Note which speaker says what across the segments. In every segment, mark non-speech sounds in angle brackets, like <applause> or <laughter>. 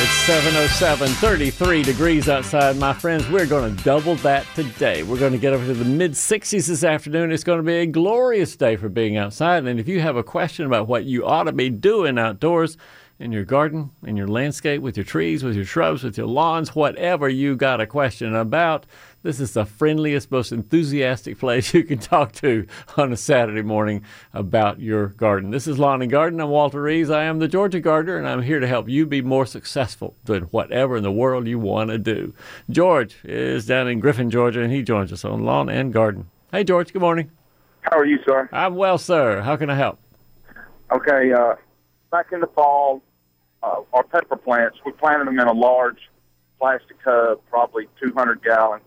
Speaker 1: It's 707, 33 degrees outside, my friends. We're going to double that today. We're going to get over to the mid 60s this afternoon. It's going to be a glorious day for being outside. And if you have a question about what you ought to be doing outdoors, in your garden, in your landscape, with your trees, with your shrubs, with your lawns, whatever you got a question about, this is the friendliest, most enthusiastic place <laughs> you can talk to on a Saturday morning about your garden. This is Lawn and Garden. I'm Walter Reeves. I am the Georgia Gardener, and I'm here to help you be more successful doing whatever in the world you want to do. George is down in Griffin, Georgia, and he joins us on Lawn and Garden. Hey, George. Good morning.
Speaker 2: How are you, sir?
Speaker 1: I'm well, sir. How can I help?
Speaker 2: Okay. Uh, back in the fall, uh, our pepper plants, we planted them in a large plastic tub, probably 200 gallons.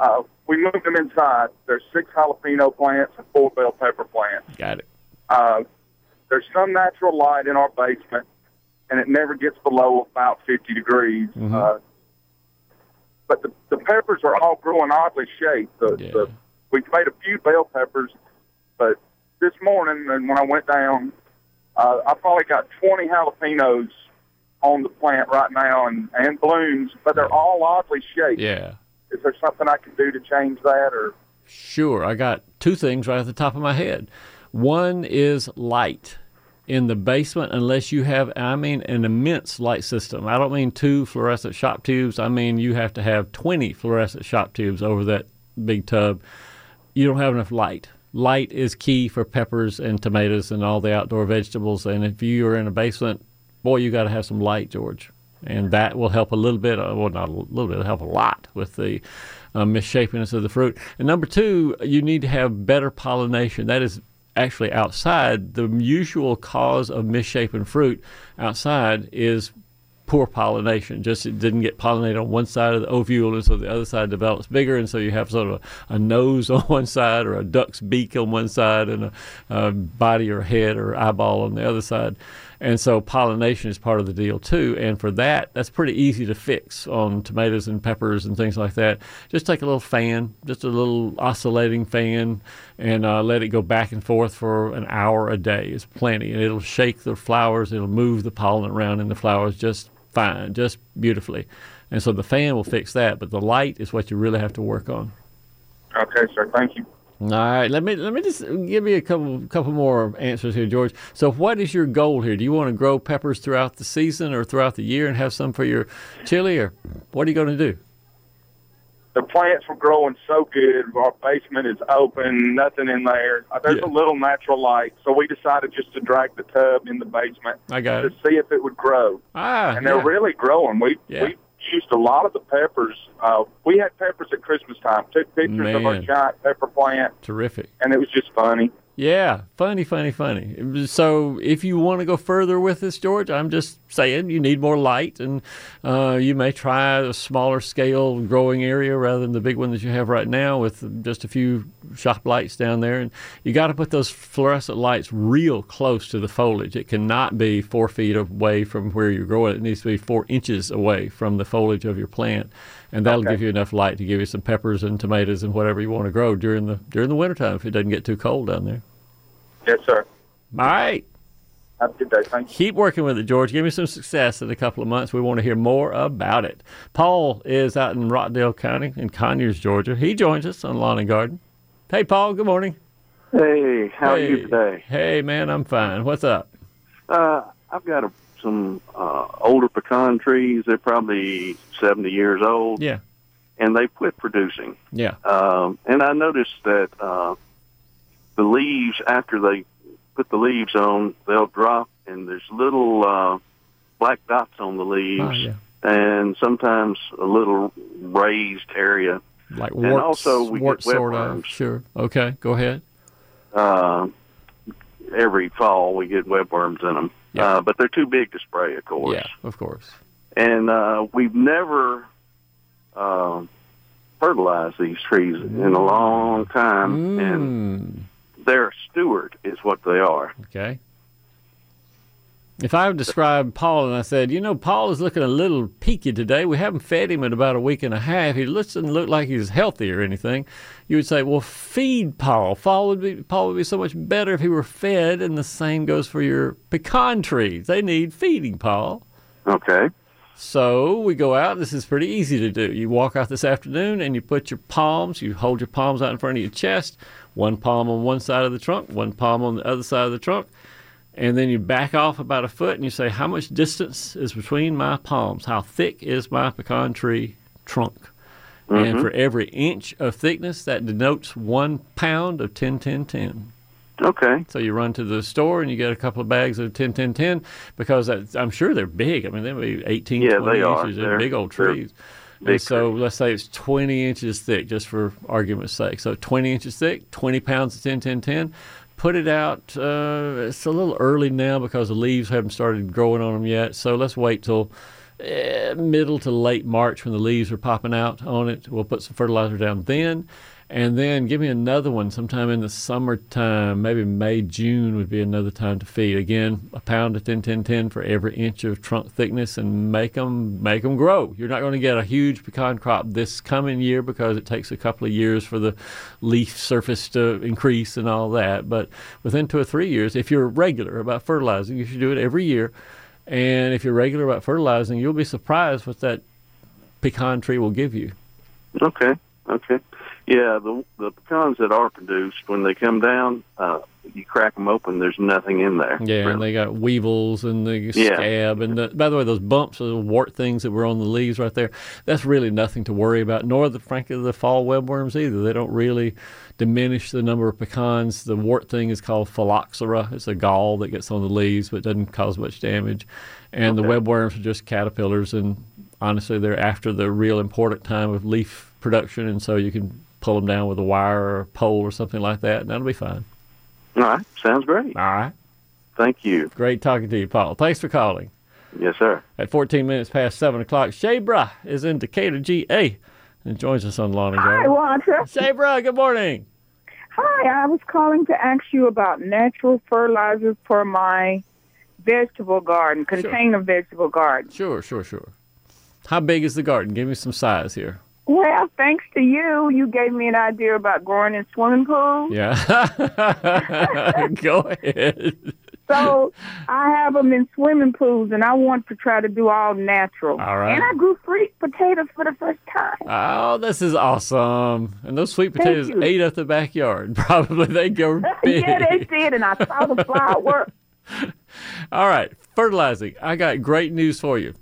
Speaker 2: Uh, we moved them inside. There's six jalapeno plants and four bell pepper plants.
Speaker 1: Got it.
Speaker 2: Uh, there's some natural light in our basement, and it never gets below about 50 degrees.
Speaker 1: Mhm.
Speaker 2: Uh, but the, the peppers are all growing oddly shaped. The,
Speaker 1: Yeah.
Speaker 2: the, we made a few bell peppers, but this morning, and when I went down, uh, I probably got 20 jalapenos on the plant right now and, and blooms, but they're all oddly shaped.
Speaker 1: Yeah.
Speaker 2: Is there something I can do to change that, or
Speaker 1: Sure. I got two things right at the top of my head. One is light in the basement, unless you have, I mean, an immense light system. I don't mean two fluorescent shop tubes. I mean, you have to have 20 fluorescent shop tubes over that big tub. You don't have enough light. Light is key for peppers and tomatoes and all the outdoor vegetables. And if you are in a basement, boy, you got to have some light, George. And that will help a little bit, uh, well, not a little bit, it'll help a lot with the uh, of the fruit. And number two, you need to have better pollination. That is actually outside. The usual cause of misshapen fruit outside is poor pollination. Just it didn't get pollinated on one side of the ovule, and so the other side develops bigger, and so you have sort of a, a nose <laughs> on one side, or a duck's beak on one side, and a, a body or head or eyeball on the other side. And so pollination is part of the deal too. And for that, that's pretty easy to fix on tomatoes and peppers and things like that. Just take a little fan, just a little oscillating fan, and uh, let it go back and forth for an hour a day is plenty. And it'll shake the flowers, it'll move the pollen around in the flowers just fine, just beautifully. And so the fan will fix that, but the light is what you really have to work on.
Speaker 2: okay, sir? Thank you.
Speaker 1: All right, let me let me just give you a couple couple more answers here, George. So, what is your goal here? Do you want to grow peppers throughout the season or throughout the year and have some for your chili, or what are you going to do?
Speaker 2: the plants were growing so good. Our basement is open, nothing in there. Uh, There's
Speaker 1: Yeah.
Speaker 2: a little natural light, so we decided just to drag the tub in the basement
Speaker 1: I got
Speaker 2: to
Speaker 1: it.
Speaker 2: see if it would grow.
Speaker 1: Ah,
Speaker 2: And they're
Speaker 1: yeah.
Speaker 2: really growing. We
Speaker 1: Yeah.
Speaker 2: we used a lot of the peppers. Uh, we had peppers at Christmas time. Took pictures of our
Speaker 1: Man.
Speaker 2: giant pepper plant,
Speaker 1: terrific.
Speaker 2: and it was just funny.
Speaker 1: Yeah, funny, funny, funny. So, if you want to go further with this, George, I'm just saying you need more light, and uh, you may try a smaller scale growing area rather than the big one that you have right now with just a few shop lights down there. And you got to put those fluorescent lights real close to the foliage. It cannot be four feet away from where you're growing. It needs to be four inches away from the foliage of your plant, and that'll
Speaker 2: Okay.
Speaker 1: give you enough light to give you some peppers and tomatoes and whatever you want to grow during the during the wintertime if it doesn't get too cold down there.
Speaker 2: Yes, sir.
Speaker 1: All right.
Speaker 2: Have a good day. Thank you.
Speaker 1: Keep working with it, George. Give me some success in a couple of months. We want to hear more about it. Paul is out in Rockdale County in Conyers, Georgia. He joins us on Lawn and Garden. Hey, Paul. Good morning.
Speaker 3: Hey, how are you today?
Speaker 1: Hey, man. I'm fine. What's up?
Speaker 3: Uh, I've got a, some uh, older pecan trees. They're probably 70 years old,
Speaker 1: Yeah.
Speaker 3: and they quit producing.
Speaker 1: Yeah.
Speaker 3: Um, and I noticed that uh, the leaves, after they put the leaves on, they'll drop, and there's little uh, black dots on the leaves,
Speaker 1: Oh, yeah.
Speaker 3: and sometimes a little raised area.
Speaker 1: Like
Speaker 3: And also we get
Speaker 1: warts sort of. Sure. Okay. Go ahead.
Speaker 3: Uh, every fall, we get webworms in them.
Speaker 1: Yeah.
Speaker 3: Uh, but they're too big to spray, of course.
Speaker 1: Yeah. Of course.
Speaker 3: and uh, we've never um, fertilized these trees in a long time, and
Speaker 1: Mm,
Speaker 3: they're a steward, is what they are.
Speaker 1: okay. If I described Paul and I said, you know, Paul is looking a little peaky today. We haven't fed him in about a week and a half. He doesn't look like he's healthy or anything. You would say, well, feed Paul. Paul would be Paul would be so much better if he were fed. And the same goes for your pecan trees. They need feeding, Paul.
Speaker 3: Okay.
Speaker 1: So we go out. This is pretty easy to do. You walk out this afternoon and you put your palms, you hold your palms out in front of your chest, one palm on one side of the trunk, one palm on the other side of the trunk, and then you back off about a foot and you say, How much distance is between my palms? How thick is my pecan tree trunk? And mm-hmm. for every inch of thickness, that denotes one pound of 10 10 10.
Speaker 3: Okay.
Speaker 1: So you run to the store and you get a couple of bags of 10 10 10 because I'm sure they're big. I mean, they'll be 18,
Speaker 3: Yeah,
Speaker 1: 20
Speaker 3: they are.
Speaker 1: inches. They're,
Speaker 3: They're-
Speaker 1: big old trees.
Speaker 3: big
Speaker 1: and so let's say it's 20 inches thick, just for argument's sake. So 20 inches thick, 20 pounds of 10 10 10. Put it out. Uh, it's a little early now because the leaves haven't started growing on them yet. So let's wait till eh, middle to late March when the leaves are popping out on it. We'll put some fertilizer down then. And then give me another one sometime in the summertime, maybe May, June would be another time to feed. Again, a pound of 10, 10, 10 for every inch of trunk thickness and make them, make them grow. You're not going to get a huge pecan crop this coming year because it takes a couple of years for the leaf surface to increase and all that. But within two or three years, if you're regular about fertilizing, you should do it every year. And if you're regular about fertilizing, you'll be surprised what that pecan tree will give you.
Speaker 3: Okay. Okay. Yeah, the the pecans that are produced when they come down, uh, you crack them open. There's nothing in there.
Speaker 1: Yeah, and they got weevils and the
Speaker 3: Yeah.
Speaker 1: scab. And the, by the way, those bumps, the wart things that were on the leaves right there, that's really nothing to worry about, nor, the, frankly, the fall webworms either. They don't really diminish the number of pecans. The wart thing is called phylloxera. It's a gall that gets on the leaves but doesn't cause much damage. And the webworms are just caterpillars. And honestly, they're after the real important time of leaf production. And so you can pull them down with a wire or a pole or something like that, and that'll be fine.
Speaker 3: All right. Sounds great.
Speaker 1: All right.
Speaker 3: Thank you.
Speaker 1: Great talking to you, Paul. Thanks for calling.
Speaker 3: Yes, sir.
Speaker 1: At 14 minutes past 7 o'clock, Shabra is in Decatur, GA, and joins us on Lawn and Garden.
Speaker 4: Hi,
Speaker 1: Garden.
Speaker 4: Walter.
Speaker 1: Shabra, good morning.
Speaker 4: Hi, I was calling to ask you about natural fertilizers for my vegetable garden, container vegetable garden.
Speaker 1: Sure, sure, sure. How big is the garden? Give me some size here.
Speaker 4: Well, thanks to you, you gave me an idea about growing in swimming pools.
Speaker 1: Yeah. <laughs> Go ahead.
Speaker 4: So I have them in swimming pools, and I want to try to do all natural.
Speaker 1: All right.
Speaker 4: And I grew sweet potatoes for the first time.
Speaker 1: Oh, this is awesome. And those sweet potatoes ate up the backyard. <laughs> Probably they go <laughs> big.
Speaker 4: yeah, they did, and I saw the flower. Work.
Speaker 1: All right, fertilizing. I got great news for you.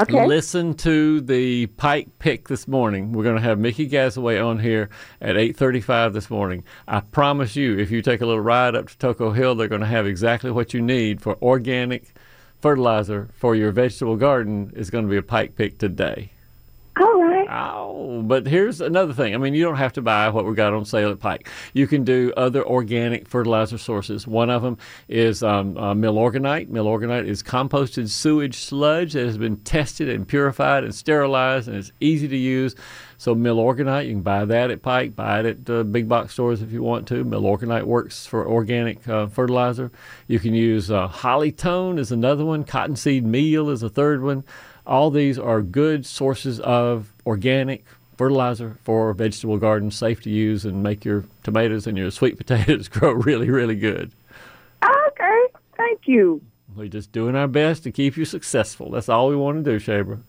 Speaker 4: Okay.
Speaker 1: Listen to the Pike pick this morning. We're going to have Mickey Gasaway on here at 8:35 this morning. I promise you, if you take a little ride up to Toco Hill, they're going to have exactly what you need for organic fertilizer for your vegetable garden. Is going to be a Pike pick today. Oh, but here's another thing. I mean, you don't have to buy what we got on sale at Pike. You can do other organic fertilizer sources. One of them is um, uh, Milorganite. Milorganite is composted sewage sludge that has been tested and purified and sterilized, and it's easy to use. So Milorganite, you can buy that at Pike. Buy it at uh, big box stores if you want to. Milorganite works for organic uh, fertilizer. You can use uh, Hollytone is another one. Cottonseed meal is a third one. All these are good sources of organic fertilizer for vegetable gardens, safe to use and make your tomatoes and your sweet <laughs> potatoes grow really, really good.
Speaker 4: Okay. Thank you.
Speaker 1: We're just doing our best to keep you successful. That's all we want to do, Shabra.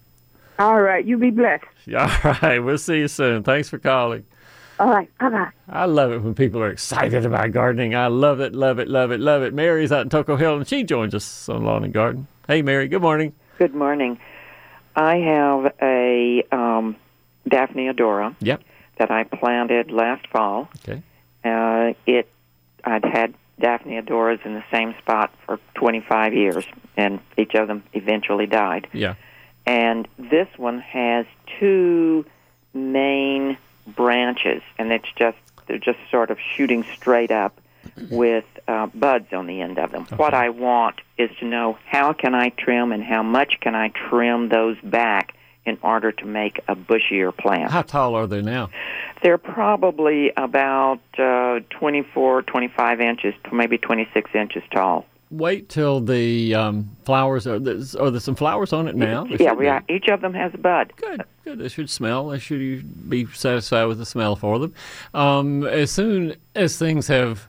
Speaker 4: All right. You be blessed. <laughs>
Speaker 1: All right, we'll see you soon. Thanks for calling.
Speaker 4: All right. Bye bye.
Speaker 1: I love it when people are excited about gardening. I love it, love it, love it, love it. Mary's out in Toco Hill and she joins us on Lawn and Garden. Hey, Mary, good morning.
Speaker 5: Good morning. I have a um, Daphne odora
Speaker 1: Yep.
Speaker 5: that I planted last fall.
Speaker 1: Okay.
Speaker 5: Uh, it I'd had Daphne odoras in the same spot for 25 years, and each of them eventually died.
Speaker 1: Yeah.
Speaker 5: And this one has two main branches, and it's just they're just sort of shooting straight up with uh, buds on the end of them. What I want is to know how can I trim and how much can I trim those back in order to make a bushier plant.
Speaker 1: How tall are they now?
Speaker 5: They're probably about uh, 24, 25 inches, maybe 26 inches tall.
Speaker 1: Wait till the um, flowers are. There's, are there some flowers on it now? There
Speaker 5: yeah, we are, each of them has a bud.
Speaker 1: Good, good. They should smell. They should be satisfied with the smell for them. Um, as soon as things have,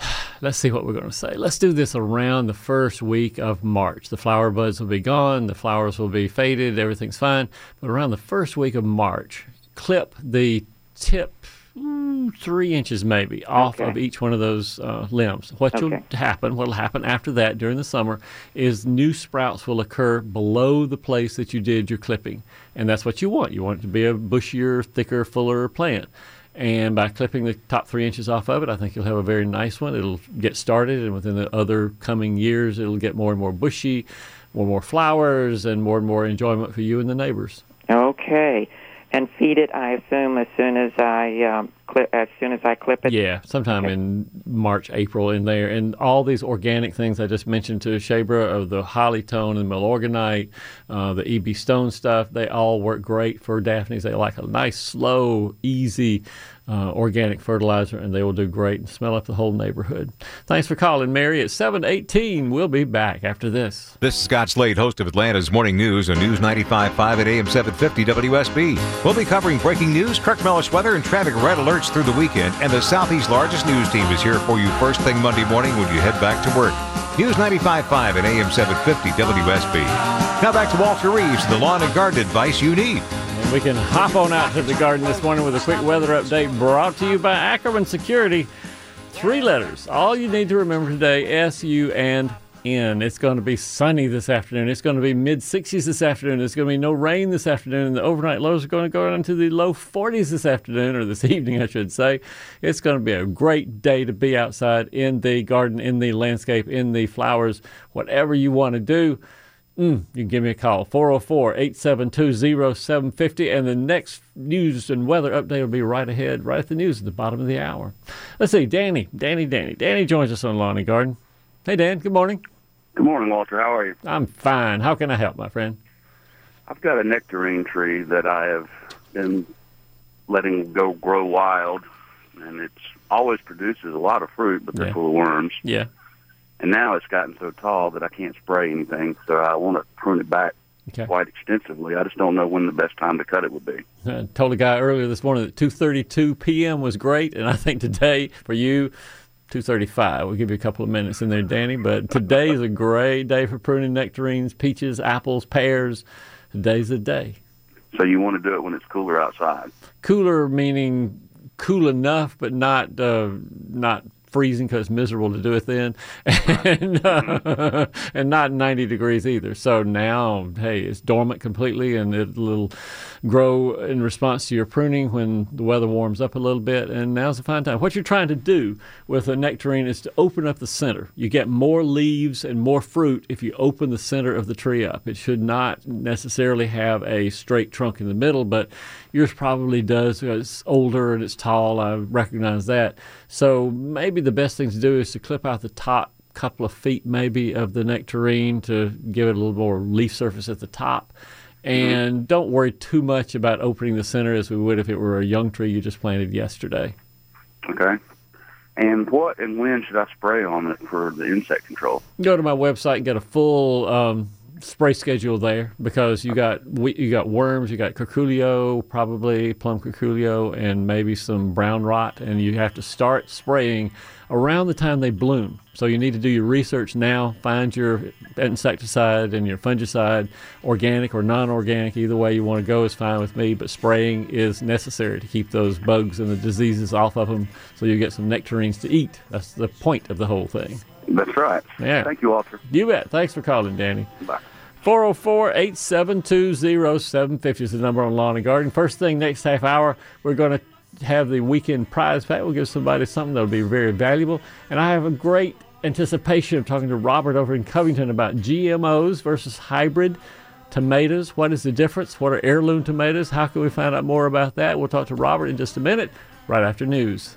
Speaker 1: <sighs> let's see what we're going to say. Let's do this around the first week of March. The flower buds will be gone. The flowers will be faded. Everything's fine. But around the first week of March, clip the tip. mm, Three inches maybe off
Speaker 5: Okay.
Speaker 1: of each one of those uh, limbs. What will
Speaker 5: Okay.
Speaker 1: happen, what will happen after that during the summer, is new sprouts will occur below the place that you did your clipping, and that's what you want. You want it to be a bushier, thicker, fuller plant. And by clipping the top three inches off of it, I think you'll have a very nice one. It'll get started, and within the other coming years, it'll get more and more bushy, more and more flowers, and more and more enjoyment for you and the neighbors.
Speaker 5: Okay, and feed it. I assume as soon as I um, clip, as soon as I clip it.
Speaker 1: Yeah, sometime in March, April, in there, and all these organic things I just mentioned to Shabra of the holly tone and milorganite, uh, the EB stone stuff. They all work great for daphnes. They like a nice, slow, easy. Uh, organic fertilizer, and they will do great and smell up the whole neighborhood. Thanks for calling, Mary. At 718, we'll be back after this.
Speaker 6: This is Scott Slade, host of Atlanta's Morning News on News 95.5 at AM 750 WSB. We'll be covering breaking news, Kirk Mellish weather, and traffic red alerts through the weekend. And the Southeast's largest news team is here for you first thing Monday morning when you head back to work. News 95.5 at AM 750 WSB. Now back to Walter Reeves, the lawn and garden advice you need.
Speaker 1: We can hop on out to the garden this morning with a quick weather update brought to you by Ackerman Security. Three letters. All you need to remember today S, U, and N. It's going to be sunny this afternoon. It's going to be mid 60s this afternoon. There's going to be no rain this afternoon. And the overnight lows are going to go down to the low 40s this afternoon, or this <laughs> evening, I should say. It's going to be a great day to be outside in the garden, in the landscape, in the flowers, whatever you want to do. Mm, you can give me a call, 404 872 0750. And the next news and weather update will be right ahead, right at the news at the bottom of the hour. Let's see, Danny, Danny, Danny. Danny joins us on Lawn and Garden. Hey, Dan, good morning.
Speaker 3: Good morning, Walter. How are you?
Speaker 1: I'm fine. How can I help, my friend?
Speaker 3: I've got a nectarine tree that I have been letting go grow wild, and it's always produces a lot of fruit, but they're
Speaker 1: Yeah.
Speaker 3: full of worms.
Speaker 1: Yeah.
Speaker 3: And now it's gotten so tall that I can't spray anything, so I want to prune it back
Speaker 1: Okay.
Speaker 3: quite extensively. I just don't know when the best time to cut it would be. <laughs>
Speaker 1: I told a guy earlier this morning that 2:32 p.m. was great, and I think today for you, 2:35. We'll give you a couple of minutes in there, Danny. But today is a great day for pruning nectarines, peaches, apples, pears. Today's the day.
Speaker 3: So you want to do it when it's cooler outside.
Speaker 1: Cooler meaning cool enough, but not uh, not freezing because it's miserable to do it then, <laughs> and uh, and not 90 degrees either. So now, hey, it's dormant completely, and it'll grow in response to your pruning when the weather warms up a little bit. And now's the fine time. What you're trying to do with a nectarine is to open up the center. You get more leaves and more fruit if you open the center of the tree up. It should not necessarily have a straight trunk in the middle, but yours probably does. It's older and it's tall. I recognize that. So maybe the best thing to do is to clip out the top couple of feet maybe of the nectarine to give it a little more leaf surface at the top. And don't worry too much about opening the center as we would if it were a young tree you just planted yesterday.
Speaker 3: Okay. And what and when should I spray on it for the insect control?
Speaker 1: Go to my website and get a full um, spray schedule there because you got you got worms, you got curculio, probably plum curculio, and maybe some brown rot, and you have to start spraying around the time they bloom. So you need to do your research now. Find your insecticide and your fungicide, organic or non-organic. Either way you want to go is fine with me. But spraying is necessary to keep those bugs and the diseases off of them, so you get some nectarines to eat. That's the point of the whole thing.
Speaker 3: That's right.
Speaker 1: Yeah.
Speaker 3: Thank you, Walter.
Speaker 1: You bet. Thanks for calling, Danny.
Speaker 3: Bye.
Speaker 1: 404 872 0750 is the number on Lawn and Garden. First thing next half hour, we're going to have the weekend prize pack. We'll give somebody something that'll be very valuable. And I have a great anticipation of talking to Robert over in Covington about GMOs versus hybrid tomatoes. What is the difference? What are heirloom tomatoes? How can we find out more about that? We'll talk to Robert in just a minute, right after news.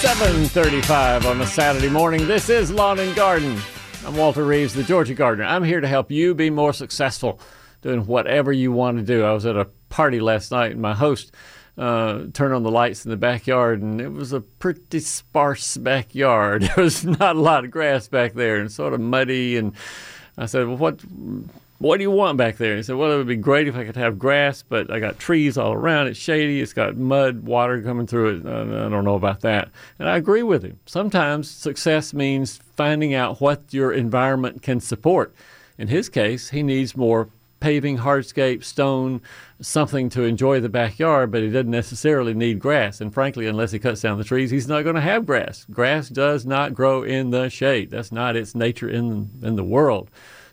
Speaker 1: 7:35 on a Saturday morning. This is Lawn and Garden. I'm Walter Reeves, the Georgia Gardener. I'm here to help you be more successful doing whatever you want to do. I was at a party last night, and my host uh, turned on the lights in the backyard, and it was a pretty sparse backyard. <laughs> There was not a lot of grass back there, and sort of muddy. And I said, "Well, what?" What do you want back there? He said, Well, it would be great if I could have grass, but I got trees all around. It's shady. It's got mud, water coming through it. I don't know about that. And I agree with him. Sometimes success means finding out what your environment can support. In his case, he needs more paving, hardscape, stone, something to enjoy the backyard, but he doesn't necessarily need grass. And frankly, unless he cuts down the trees, he's not going to have grass. Grass does not grow in the shade. That's not its nature in, in the world.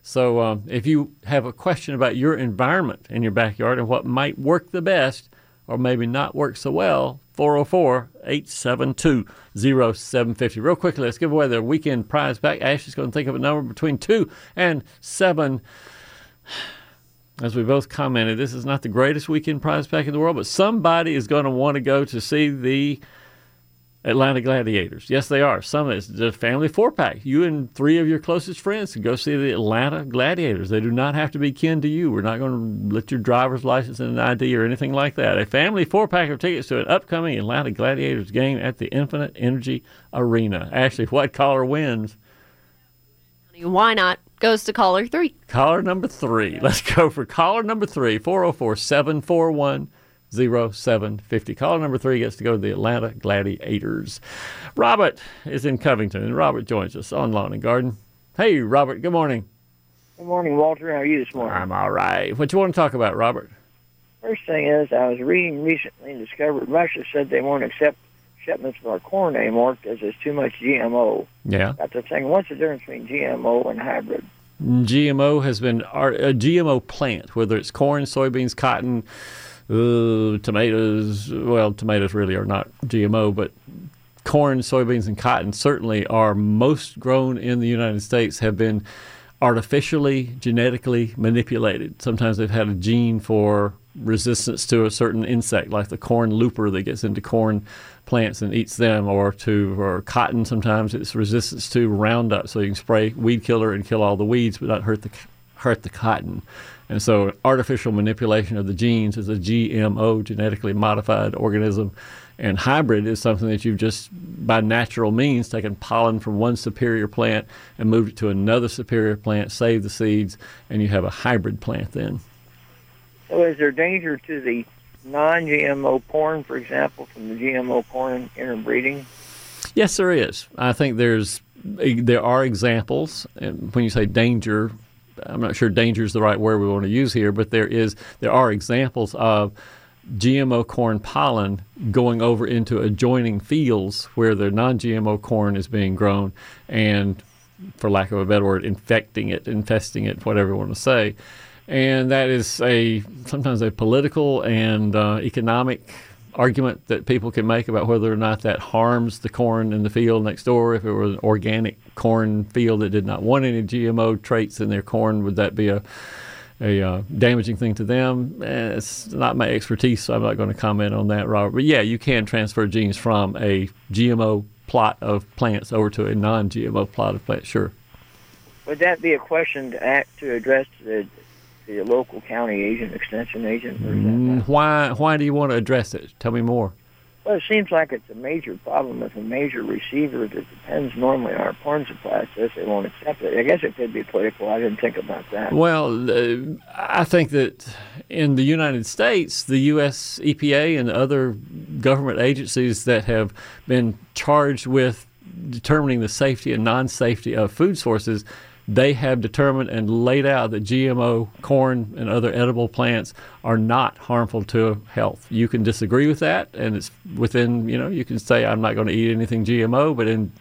Speaker 1: So um, if you have a question about your environment in your backyard and what might work the best or maybe not work so well, 404 872 0750. Real quickly, let's give away the weekend prize back. Ashley's going to think of a number between 2 and 7. As we both commented, this is not the greatest weekend prize pack in the world, but somebody is going to want to go to see the Atlanta Gladiators. Yes, they are. Some is the family four pack. You and three of your closest friends can go see the Atlanta Gladiators. They do not have to be kin to you. We're not going to let your driver's license and an ID or anything like that. A family four pack of tickets to an upcoming Atlanta Gladiators game at the Infinite Energy Arena. Ashley, what caller wins?
Speaker 7: Why not? Goes to caller three.
Speaker 1: Caller number three. Let's go for caller number three, 404 741 0750. Caller number three gets to go to the Atlanta Gladiators. Robert is in Covington, and Robert joins us on Lawn and Garden. Hey, Robert, good morning.
Speaker 8: Good morning, Walter. How are you this morning?
Speaker 1: I'm all right. What you want to talk about, Robert?
Speaker 8: First thing is, I was reading recently and discovered Russia said they won't accept shipments of our corn anymore because there's too much GMO.
Speaker 1: Yeah.
Speaker 8: That's the thing. What's the difference between GMO and hybrid?
Speaker 1: GMO has been a GMO plant, whether it's corn, soybeans, cotton, uh, tomatoes. Well, tomatoes really are not GMO, but corn, soybeans, and cotton certainly are most grown in the United States have been artificially genetically manipulated. Sometimes they've had a gene for resistance to a certain insect, like the corn looper that gets into corn plants and eats them, or to or cotton. Sometimes it's resistance to Roundup, so you can spray weed killer and kill all the weeds, but not hurt the hurt the cotton. And so, artificial manipulation of the genes is a GMO, genetically modified organism. And hybrid is something that you've just, by natural means, taken pollen from one superior plant and moved it to another superior plant, saved the seeds, and you have a hybrid plant then.
Speaker 8: So, is there danger to the non GMO corn, for example, from the GMO corn interbreeding?
Speaker 1: Yes, there is. I think there's there are examples. And when you say danger, I'm not sure danger is the right word we want to use here, but there is there are examples of GMO corn pollen going over into adjoining fields where the non-GMO corn is being grown, and for lack of a better word, infecting it, infesting it, whatever you want to say. And that is a sometimes a political and uh, economic argument that people can make about whether or not that harms the corn in the field next door. If it were an organic corn field that did not want any GMO traits in their corn, would that be a a uh, damaging thing to them? Eh, it's not my expertise, so I'm not going to comment on that, Robert. But yeah, you can transfer genes from a GMO plot of plants over to a non-GMO plot of plants. Sure.
Speaker 8: Would that be a question to act to address the the local county agent, extension agent?
Speaker 1: Mm, why why do you want to address it? Tell me more.
Speaker 8: Well, it seems like it's a major problem with a major receiver that depends normally on our corn supply. Says they won't accept it. I guess it could be political. I didn't think about that.
Speaker 1: Well, uh, I think that in the United States, the U.S. EPA and other government agencies that have been charged with determining the safety and non-safety of food sources they have determined and laid out that GMO corn and other edible plants are not harmful to health. You can disagree with that, and it's within, you know, you can say, I'm not going to eat anything GMO, but in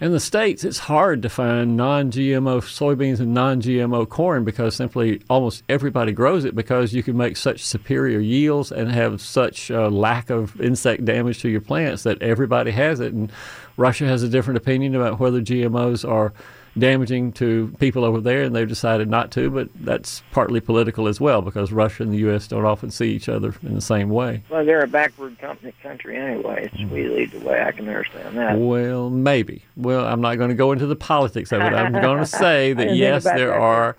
Speaker 1: In the States, it's hard to find non GMO soybeans and non GMO corn because simply almost everybody grows it because you can make such superior yields and have such lack of insect damage to your plants that everybody has it. And Russia has a different opinion about whether GMOs are damaging to people over there, and they've decided not to. But that's partly political as well because Russia and the U.S. don't often see each other in the same way.
Speaker 8: Well, they're a backward company, country anyway. It's we lead the way. I can understand that.
Speaker 1: Well, maybe. Well, I'm not going to go into the politics of it. I'm going <laughs> to say that yes, there
Speaker 8: that.
Speaker 1: are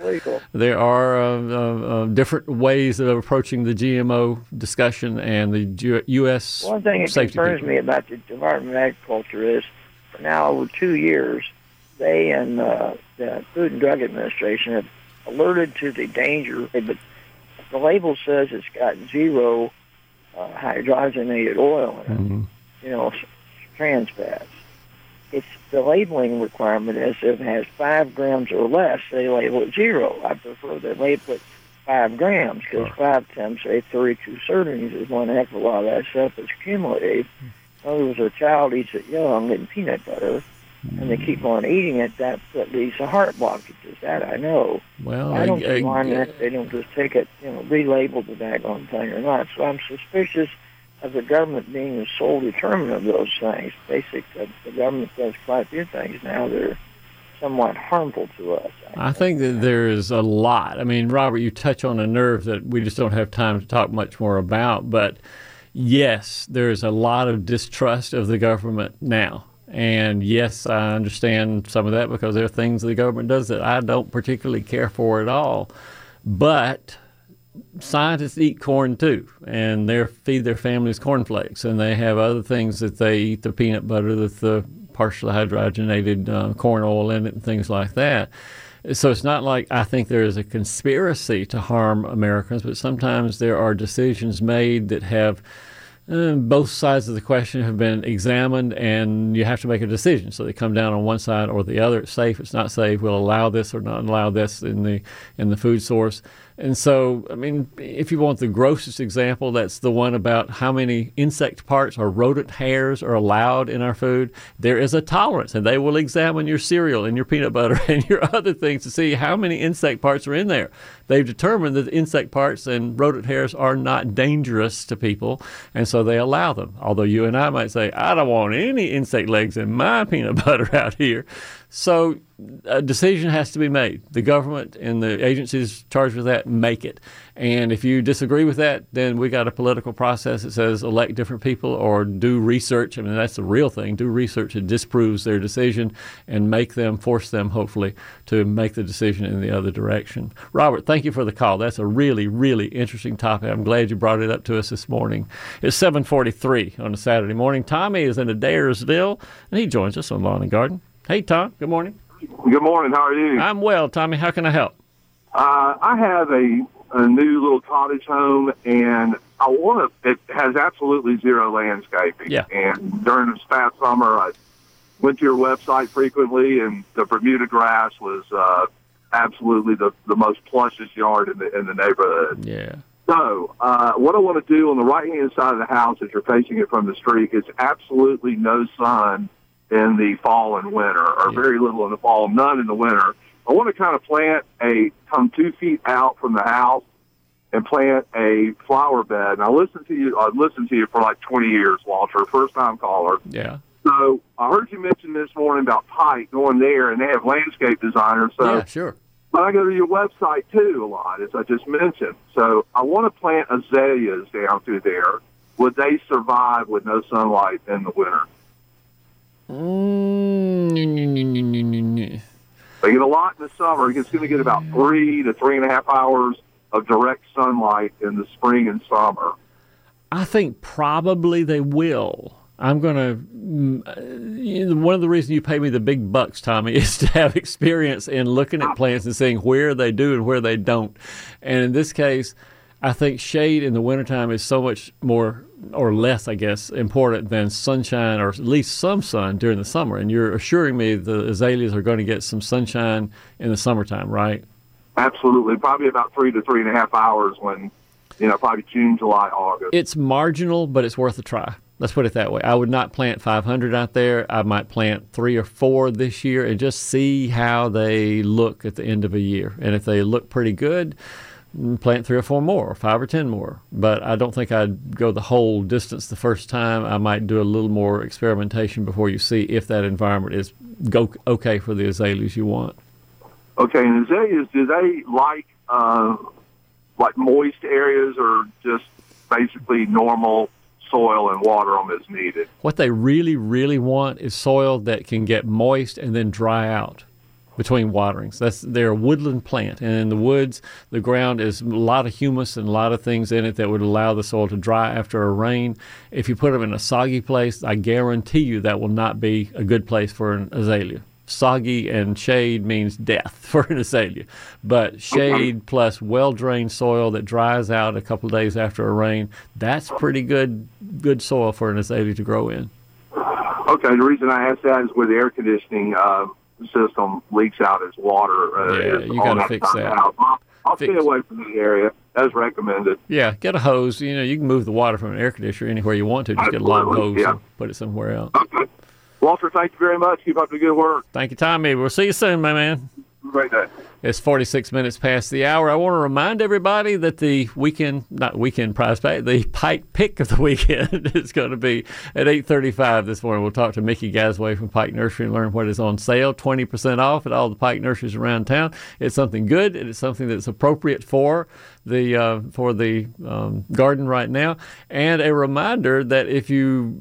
Speaker 1: there are uh, uh, uh, different ways of approaching the GMO discussion and the Ju- U.S.
Speaker 8: One thing that concerns
Speaker 1: people.
Speaker 8: me about the Department of Agriculture is, for now over two years, they and uh, the Food and Drug Administration have alerted to the danger. But the label says it's got zero uh, hydrogenated oil in it.
Speaker 1: Mhm.
Speaker 8: You know, trans fats. It's the labeling requirement is if it has five grams or less, they label it zero. I prefer they label it five grams because five times say 32 servings is one heck of a lot of that stuff is cumulative. In other words, a child eats it young and peanut butter, and they keep on eating it. That, that leads to heart blockages. That I know.
Speaker 1: Well,
Speaker 8: I don't
Speaker 1: I-
Speaker 8: why
Speaker 1: I-
Speaker 8: not they don't just take it, you know, relabel the daggone thing or not. So I'm suspicious of the government being the sole determinant of those things. Basically, the, uh, the government does quite a few things now that are somewhat harmful to us.
Speaker 1: I think that there is a lot. I mean, Robert, you touch on a nerve that we just don't have time to talk much more about. But yes, there is a lot of distrust of the government now. And yes, I understand some of that because there are things the government does that I don't particularly care for at all. But scientists eat corn too, and they feed their families cornflakes, and they have other things that they eat the peanut butter with the partially hydrogenated uh, corn oil in it and things like that. So it's not like I think there is a conspiracy to harm Americans, but sometimes there are decisions made that have uh, both sides of the question have been examined, and you have to make a decision. So they come down on one side or the other. It's safe. It's not safe. We'll allow this or not allow this in the in the food source. And so, I mean, if you want the grossest example, that's the one about how many insect parts or rodent hairs are allowed in our food. There is a tolerance, and they will examine your cereal and your peanut butter <laughs> and your other things to see how many insect parts are in there. They've determined that insect parts and rodent hairs are not dangerous to people, and so they allow them. Although you and I might say, I don't want any insect legs in my <laughs> peanut butter out here. So a decision has to be made. The government and the agencies charged with that make it. And if you disagree with that, then we got a political process that says elect different people or do research. I mean, that's the real thing. Do research that disproves their decision and make them, force them, hopefully, to make the decision in the other direction. Robert, thank you for the call. That's a really, really interesting topic. I'm glad you brought it up to us this morning. It's 743 on a Saturday morning. Tommy is in Adairsville, and he joins us on Lawn and Garden. Hey, Tom. Good morning.
Speaker 9: Good morning. How are you?
Speaker 1: I'm well, Tommy. How can I help?
Speaker 9: Uh, I have a, a new little cottage home, and I want to. It has absolutely zero landscaping.
Speaker 1: Yeah.
Speaker 9: And during this past summer, I went to your website frequently, and the Bermuda grass was uh, absolutely the the most plushest yard in the in the neighborhood.
Speaker 1: Yeah.
Speaker 9: So, uh, what I want to do on the right hand side of the house, as you're facing it from the street, is absolutely no sun in the fall and winter, or very little in the fall, none in the winter. I want to kind of plant a come two feet out from the house and plant a flower bed. And I listened to you. I listened to you for like 20 years, Walter, first time caller.
Speaker 1: Yeah.
Speaker 9: So I heard you mention this morning about Pike going there, and they have landscape designers. So
Speaker 1: yeah, sure.
Speaker 9: but I go to your website too a lot, as I just mentioned. So I want to plant azaleas down through there. Would they survive with no sunlight in the winter?
Speaker 1: Mm,
Speaker 9: They get a lot in the summer. It's going to get about three to three and a half hours of direct sunlight in the spring and summer.
Speaker 1: I think probably they will. I'm going to. One of the reasons you pay me the big bucks, Tommy, <laughs> is to have experience in looking at plants and seeing where they do and where they don't. And in this case, I think shade in the wintertime is so much more or less, I guess, important than sunshine or at least some sun during the summer. And you're assuring me the azaleas are going to get some sunshine in the summertime, right?
Speaker 9: Absolutely, probably about three to three and a half hours when, you know, probably June, July, August.
Speaker 1: It's marginal, but it's worth a try. Let's put it that way. I would not plant 500 out there. I might plant three or four this year and just see how they look at the end of a year. And if they look pretty good, plant three or four more, or five or ten more. But I don't think I'd go the whole distance the first time. I might do a little more experimentation before you see if that environment is go okay for the azaleas you want.
Speaker 9: Okay, and azaleas, do they like uh, like moist areas or just basically normal soil and water them as needed?
Speaker 1: What they really, really want is soil that can get moist and then dry out between waterings. That's they're a woodland plant, and in the woods, the ground is a lot of humus and a lot of things in it that would allow the soil to dry after a rain. If you put them in a soggy place, I guarantee you that will not be a good place for an azalea soggy and shade means death <laughs> for an azalea. But shade plus well drained soil that dries out a couple days after a rain, that's pretty good good soil for an azalea to grow in.
Speaker 9: Okay, the reason I ask that is with air conditioning uh, system leaks out as water. Uh,
Speaker 1: Yeah, you gotta fix that.
Speaker 9: out. I'll, I'll
Speaker 1: Fix-
Speaker 9: stay away from the area as recommended.
Speaker 1: Yeah, get a hose. You know, you can move the water from an air conditioner anywhere you want to. Just get a long hose
Speaker 9: yeah.
Speaker 1: and put it somewhere else.
Speaker 9: Walter, thank you very much. Keep up the good work.
Speaker 1: Thank you, Tommy. We'll see you soon, my man.
Speaker 9: Great day.
Speaker 1: It's 46 minutes past the hour. I want to remind everybody that the weekend, not weekend prize pack, the Pike pick of the <laughs> weekend is going to be at 8.35 this morning. We'll talk to Mickey Gasway from Pike Nursery and learn what is on sale. 20% off at all the Pike nurseries around town. It's something good. and It's something that's appropriate for the uh, for the um, garden right now. And a reminder that if you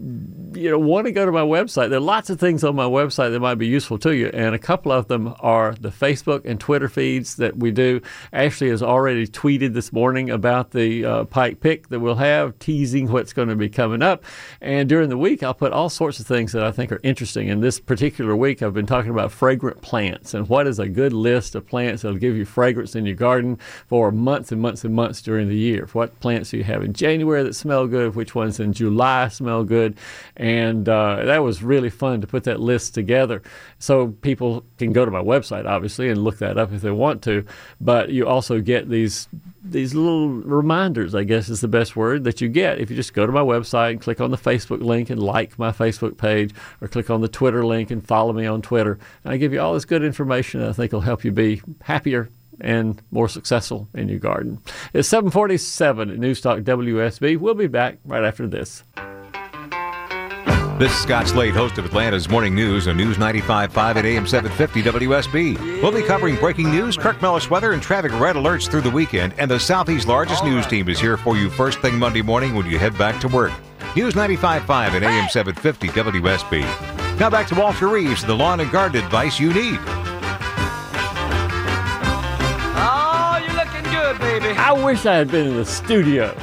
Speaker 1: you know want to go to my website, there are lots of things on my website that might be useful to you, and a couple of them are the Facebook and Twitter feeds that we do. Ashley has already tweeted this morning about the uh, Pike pick that we'll have, teasing what's going to be coming up. And during the week, I'll put all sorts of things that I think are interesting. In this particular week, I've been talking about fragrant plants and what is a good list of plants that'll give you fragrance in your garden for months and months and months during the year. What plants do you have in January that smell good? Which ones in July smell good? And uh, that was really fun to put that list together. So people can go to my website, obviously, and look that up if they want to. But you also get these these little reminders, I guess is the best word that you get if you just go to my website and click on the Facebook link and like my Facebook page, or click on the Twitter link and follow me on Twitter. And I give you all this good information I think will help you be happier and more successful in your garden. It's 747 at Newstalk WSB. We'll be back right after this.
Speaker 6: This is Scott Slade, host of Atlanta's Morning News on News 95.5 at AM 750 WSB. We'll be covering breaking news, Kirk Mellish weather, and traffic red alerts through the weekend. And the Southeast's largest news team is here for you first thing Monday morning when you head back to work. News 95.5 at AM 750 WSB. Now back to Walter Reeves, the lawn and garden advice you need.
Speaker 1: I wish I had been in the studio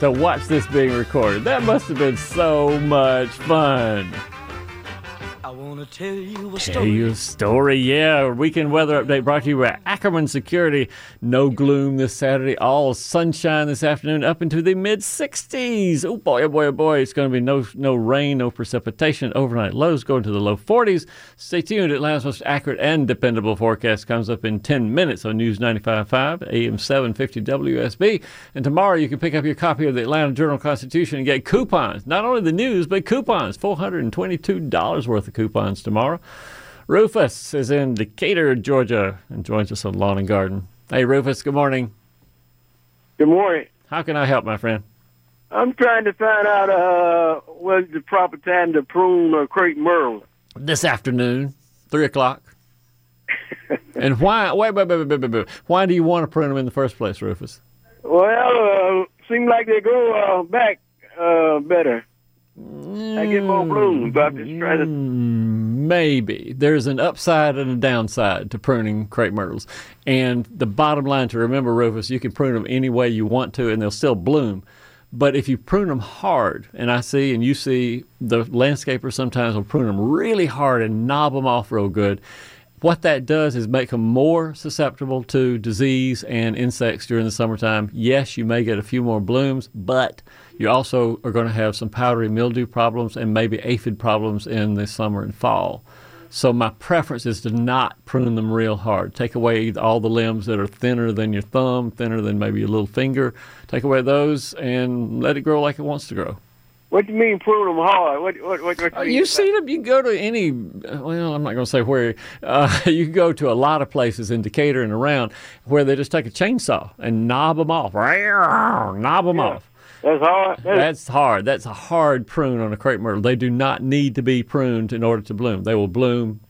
Speaker 1: to watch this being recorded. That must have been so much fun.
Speaker 10: To tell you a
Speaker 1: Tell
Speaker 10: story.
Speaker 1: you a story, yeah. Weekend weather update brought to you by Ackerman Security. No gloom this Saturday, all sunshine this afternoon, up into the mid 60s. Oh boy, oh boy, oh boy! It's going to be no no rain, no precipitation. Overnight lows going to the low 40s. Stay tuned. Atlanta's most accurate and dependable forecast comes up in 10 minutes on News 95.5 AM 750 WSB. And tomorrow you can pick up your copy of the Atlanta Journal Constitution and get coupons. Not only the news, but coupons. $422 worth of coupons tomorrow. Rufus is in Decatur, Georgia, and joins us on Lawn and Garden. Hey, Rufus, good morning.
Speaker 11: Good morning.
Speaker 1: How can I help, my friend?
Speaker 11: I'm trying to find out uh, what's the proper time to prune a crepe myrtle.
Speaker 1: This afternoon, 3 o'clock. <laughs> and why, wait, wait, wait, wait, wait, wait, why do you want to prune them in the first place, Rufus?
Speaker 11: Well, uh, seems like they grow uh, back uh, better. I get more hmm, blooms, but I'm just trying to.
Speaker 1: Hmm, maybe. There's an upside and a downside to pruning crepe myrtles. And the bottom line to remember, Rufus, you can prune them any way you want to and they'll still bloom. But if you prune them hard, and I see and you see the landscapers sometimes will prune them really hard and knob them off real good, what that does is make them more susceptible to disease and insects during the summertime. Yes, you may get a few more blooms, but you also are going to have some powdery mildew problems and maybe aphid problems in the summer and fall. So my preference is to not prune them real hard. Take away all the limbs that are thinner than your thumb, thinner than maybe your little finger. Take away those and let it grow like it wants to grow.
Speaker 11: What do you mean prune them hard? What what what? what
Speaker 1: Uh, you see them. You can go to any. Well, I'm not going to say where. Uh, <laughs> you can go to a lot of places in Decatur and around where they just take a chainsaw and knob them off. Knob them off.
Speaker 11: That's hard.
Speaker 1: That's hard. That's a hard prune on a crepe myrtle. They do not need to be pruned in order to bloom. They will bloom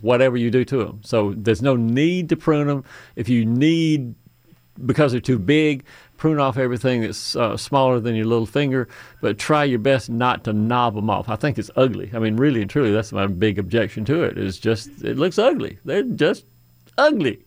Speaker 1: whatever you do to them. So there's no need to prune them. If you need, because they're too big, prune off everything that's uh, smaller than your little finger, but try your best not to knob them off. I think it's ugly. I mean, really and truly, that's my big objection to it. Is just it looks ugly. They're just ugly.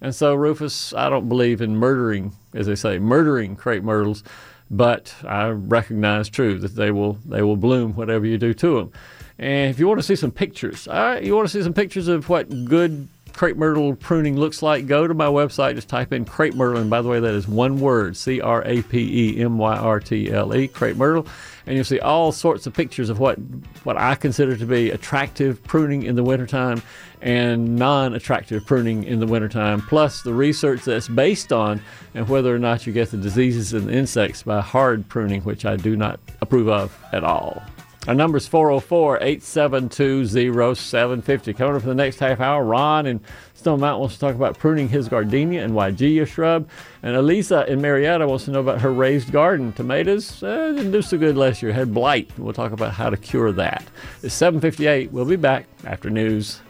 Speaker 1: And so, Rufus, I don't believe in murdering, as they say, murdering crape myrtles, but I recognize true that they will they will bloom whatever you do to them. And if you want to see some pictures, all right, you want to see some pictures of what good crape myrtle pruning looks like, go to my website. Just type in crape myrtle, and by the way, that is one word: C R A P E M Y R T L E, crape myrtle, and you'll see all sorts of pictures of what what I consider to be attractive pruning in the wintertime and non-attractive pruning in the wintertime, plus the research that's based on and whether or not you get the diseases and the insects by hard pruning, which I do not approve of at all. Our number is 404 872 0750. Coming up for the next half hour, Ron in Stone Mountain wants to talk about pruning his gardenia and Weigela shrub. And Elisa in Marietta wants to know about her raised garden. Tomatoes uh, didn't do so good last year, had blight. We'll talk about how to cure that. It's 758. We'll be back after news.